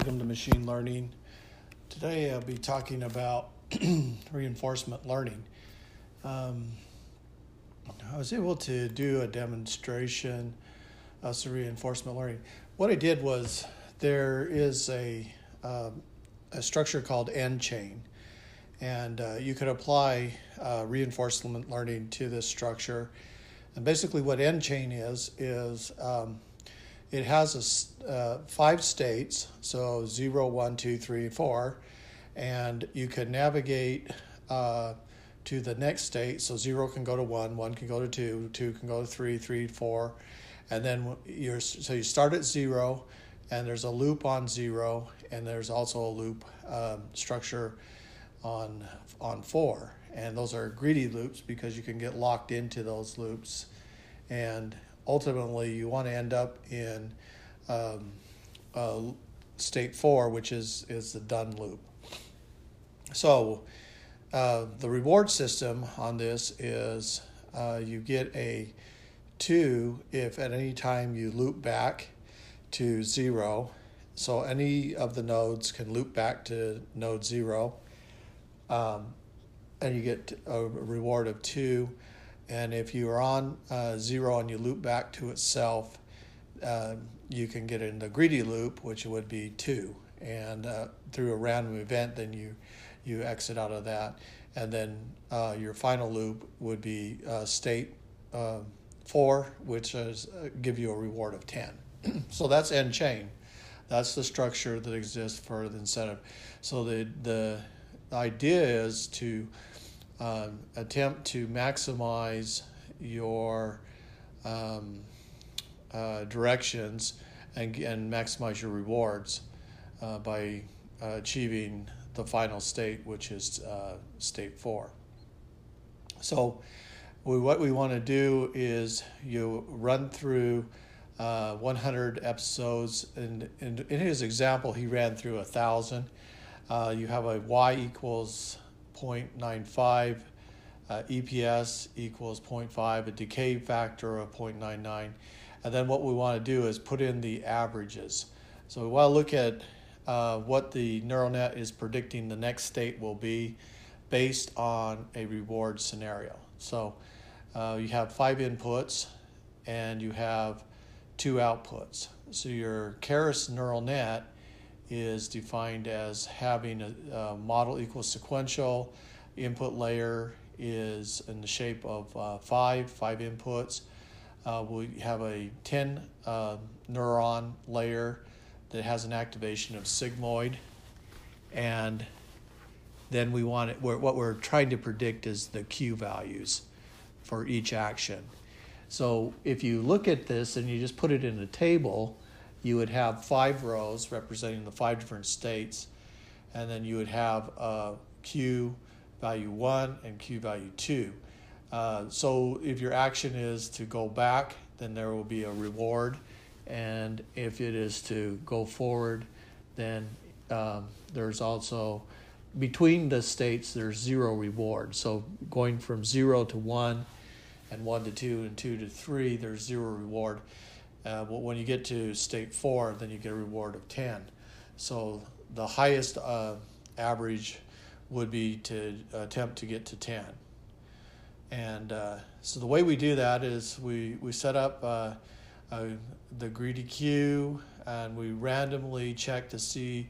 welcome to machine learning. Today I'll be talking about reinforcement learning. Um, I was able to do a demonstration of some reinforcement learning. What I did was there is a, uh, a structure called N chain, and uh, you could apply uh, reinforcement learning to this structure. And basically, what N chain is is um, it has a, uh, five states, so zero, one, two, three, four, and you can navigate uh, to the next state. So zero can go to one, one can go to two, two can go to three, three, four, and then you're so you start at zero, and there's a loop on zero, and there's also a loop um, structure on on four, and those are greedy loops because you can get locked into those loops, and ultimately you want to end up in um, uh, state four, which is is the done loop. So uh, the reward system on this is uh, you get a two if at any time you loop back to zero. So any of the nodes can loop back to node zero, um, and you get a reward of two and if you are on uh, zero and you loop back to itself, uh, you can get in the greedy loop, which would be two. And uh, through a random event, then you you exit out of that, and then uh, your final loop would be uh, state um, four, which is uh, give you a reward of ten. so that's N chain. That's the structure that exists for the incentive. So the the idea is to um, attempt to maximize your um, uh, directions and, and maximize your rewards uh, by uh, achieving the final state, which is uh, state four. So, we, what we want to do is you run through uh, 100 episodes, and, and, in his example, he ran through a thousand. Uh, you have a y equals 0.95, uh, EPS equals 0.5, a decay factor of 0.99. And then what we want to do is put in the averages. So we want to look at uh, what the neural net is predicting the next state will be based on a reward scenario. So uh, you have five inputs and you have two outputs. So your Keras neural net is defined as having a, a model equals sequential, input layer is in the shape of uh, five, five inputs. Uh, we have a 10 uh, neuron layer that has an activation of sigmoid. And then we want it, what we're trying to predict is the Q values for each action. So if you look at this and you just put it in a table, you would have five rows representing the five different states, and then you would have uh, Q value 1 and Q value 2. Uh, so if your action is to go back, then there will be a reward, and if it is to go forward, then um, there's also between the states there's zero reward. So going from zero to one, and one to two, and two to three, there's zero reward. Uh, when you get to state four, then you get a reward of 10. So the highest uh, average would be to attempt to get to 10. And uh, so the way we do that is we, we set up uh, uh, the greedy queue and we randomly check to see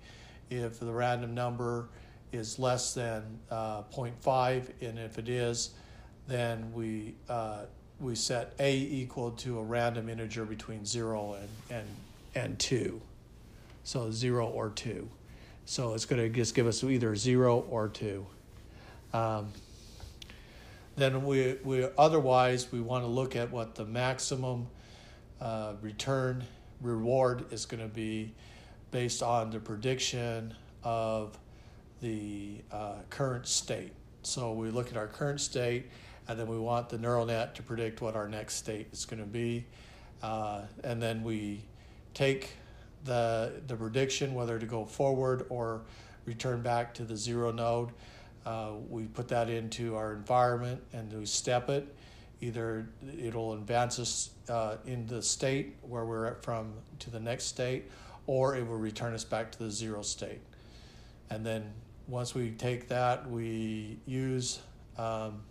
if the random number is less than uh, 0.5 and if it is then we we set a equal to a random integer between 0 and, and, and 2. So 0 or 2. So it's going to just give us either 0 or 2. Um, then we, we otherwise we want to look at what the maximum uh, return reward is going to be based on the prediction of the uh, current state. So we look at our current state and then we want the neural net to predict what our next state is going to be. Uh, and then we take the, the prediction, whether to go forward or return back to the zero node. Uh, we put that into our environment and we step it. Either it'll advance us uh, in the state where we're at from to the next state, or it will return us back to the zero state. And then once we take that, we use um,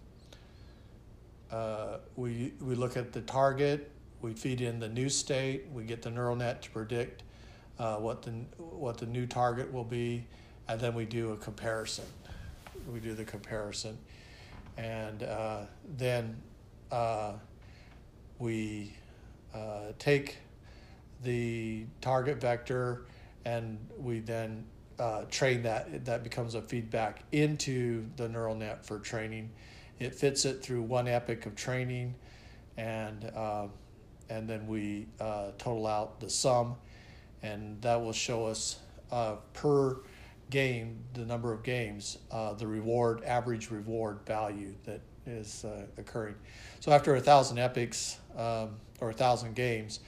uh, we we look at the target, we feed in the new state, we get the neural net to predict uh, what the what the new target will be, and then we do a comparison. We do the comparison, and uh, then uh, we uh, take the target vector, and we then uh, train that. That becomes a feedback into the neural net for training. It fits it through one epoch of training, and uh, and then we uh, total out the sum, and that will show us uh, per game the number of games, uh, the reward average reward value that is uh, occurring. So after a thousand epochs um, or a thousand games,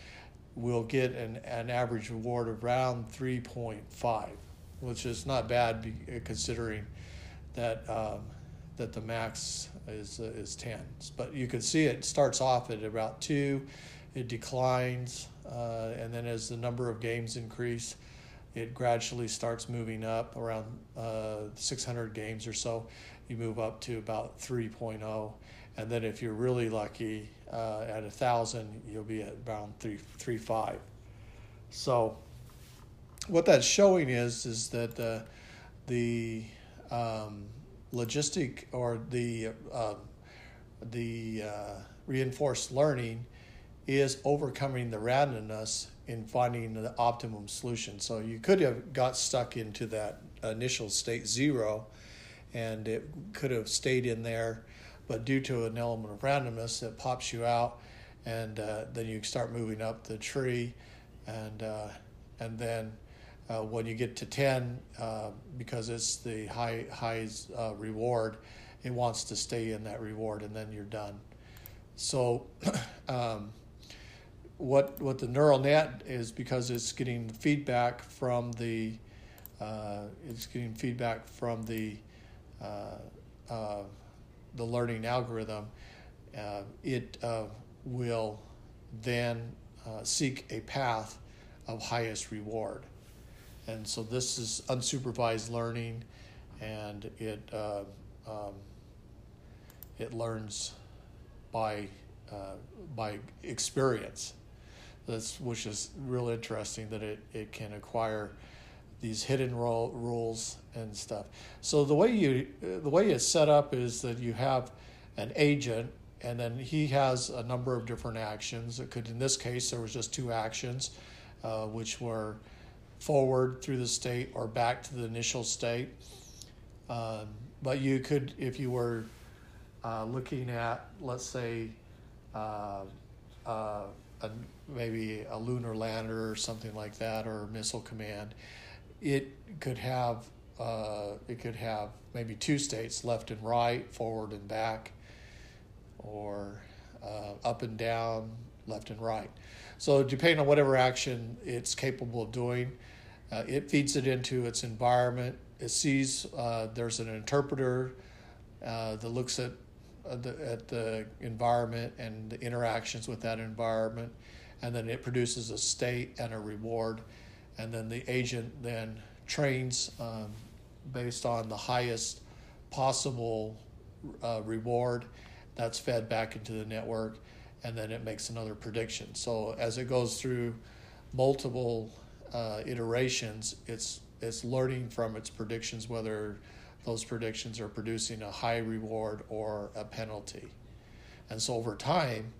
we'll get an, an average reward of around 3.5, which is not bad considering that um, that the max is uh, is 10. But you can see it starts off at about two, it declines, uh, and then as the number of games increase, it gradually starts moving up around uh, 600 games or so. You move up to about 3.0, and then if you're really lucky, uh, at a thousand, you'll be at around three three five. So, what that's showing is is that the the um, logistic or the uh, the uh, reinforced learning is overcoming the randomness in finding the optimum solution. So you could have got stuck into that initial state zero, and it could have stayed in there, but due to an element of randomness, it pops you out, and uh, then you start moving up the tree, and uh, and then uh, when you get to 10, uh, because it's the high highs uh, reward, it wants to stay in that reward, and then you're done. So, um, what what the neural net is because it's getting feedback from the uh, it's getting feedback from the uh, uh, the learning algorithm. it will then seek a path of highest reward. And so this is unsupervised learning, and it uh, um, it learns by uh, by experience. That's which is real interesting that it, it can acquire these hidden role, rules and stuff. So the way you the way it's set up is that you have an agent and then he has a number of different actions. It could in this case there was just two actions, uh, which were forward through the state or back to the initial state. Um, but you could, if you were uh, looking at, let's say, uh, uh, a, maybe a lunar lander or something like that, or missile command, it could have uh, it could have maybe two states, left and right, forward and back, or uh, up and down, left and right. So depending on whatever action it's capable of doing, uh, it feeds it into its environment. It sees uh, there's an interpreter uh, that looks at uh, the, at the environment and the interactions with that environment, and then it produces a state and a reward, and then the agent then trains um, based on the highest possible uh, reward that's fed back into the network, and then it makes another prediction. So as it goes through multiple uh, iterations, it's it's learning from its predictions whether those predictions are producing a high reward or a penalty. And so over time,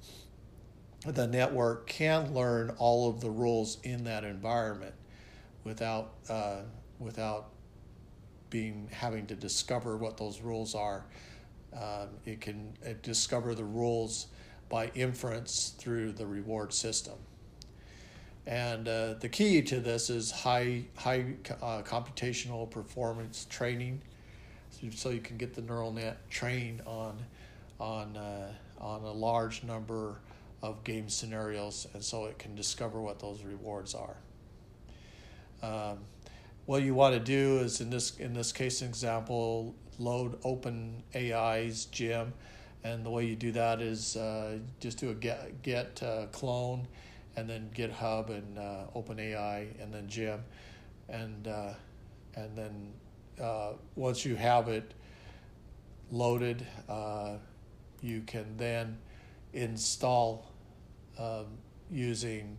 the network can learn all of the rules in that environment without uh, without being having to discover what those rules are. Um, it can it discover the rules by inference through the reward system. And uh, the key to this is high, high uh, computational performance training, so you can get the neural net trained on, on, uh, on a large number of game scenarios, and so it can discover what those rewards are. Um, what you want to do is in this in this case example, load Open AI's Gym, and the way you do that is uh, just do a get git uh, clone and then GitHub and uh, OpenAI, and then Gym, and uh, and then uh, once you have it loaded, uh, you can then install um, using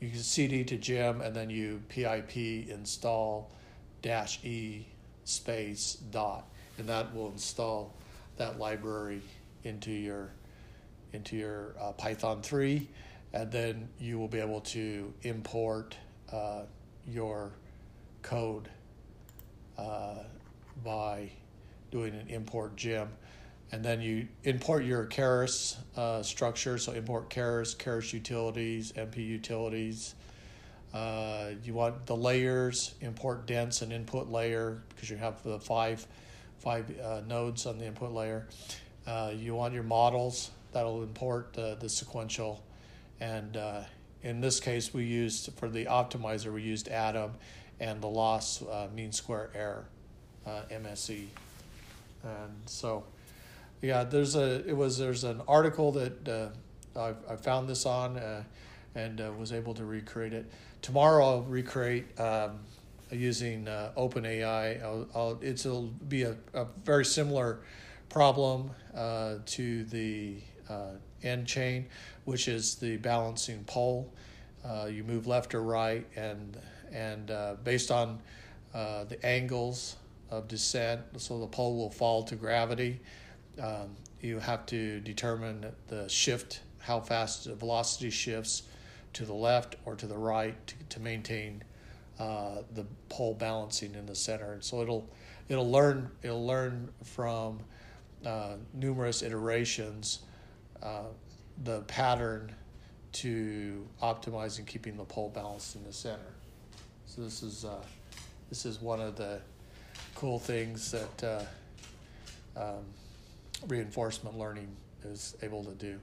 you can CD to Gym, and then you PIP install dash E space dot, and that will install that library into your into your uh, Python 3, and then you will be able to import uh, your code uh, by doing an import gym. And then you import your Keras uh, structure, so import Keras, Keras utilities, NP utilities. Uh, you want the layers, import dense and input layer because you have the five five uh, nodes on the input layer. Uh, you want your models that'll import the, the sequential. And uh, in this case, we used for the optimizer, we used Adam and the loss uh, mean square error, uh, MSE. And so, yeah, there's a it was there's an article that I, I found this on and was able to recreate it. Tomorrow I'll recreate. Um, using uh, OpenAI. I'll, I'll, it'll be a, a very similar problem uh, to the uh, N chain, which is the balancing pole. Uh, you move left or right, and and uh, based on uh, the angles of descent, so the pole will fall to gravity. Um, you have to determine the shift, how fast the velocity shifts to the left or to the right to, to maintain uh, the pole balancing in the center. And so it'll it'll learn it'll learn from uh, numerous iterations uh, the pattern to optimize and keeping the pole balanced in the center. So this is uh, this is one of the cool things that uh, um, reinforcement learning is able to do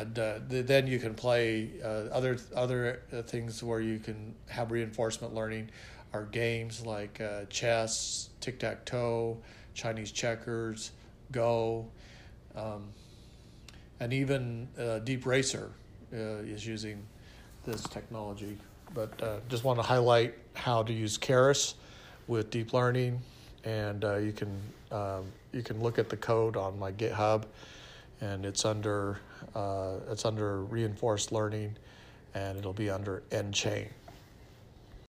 and uh, th- then you can play uh, other other uh, things where you can have reinforcement learning. Are games like uh, chess, tic tac toe, Chinese checkers, Go, um, and even uh, DeepRacer uh, is using this technology. But just want to highlight how to use Keras with deep learning, and you can um, you can look at the code on my GitHub and it's under uh, it's under reinforced learning, and it'll be under N chain.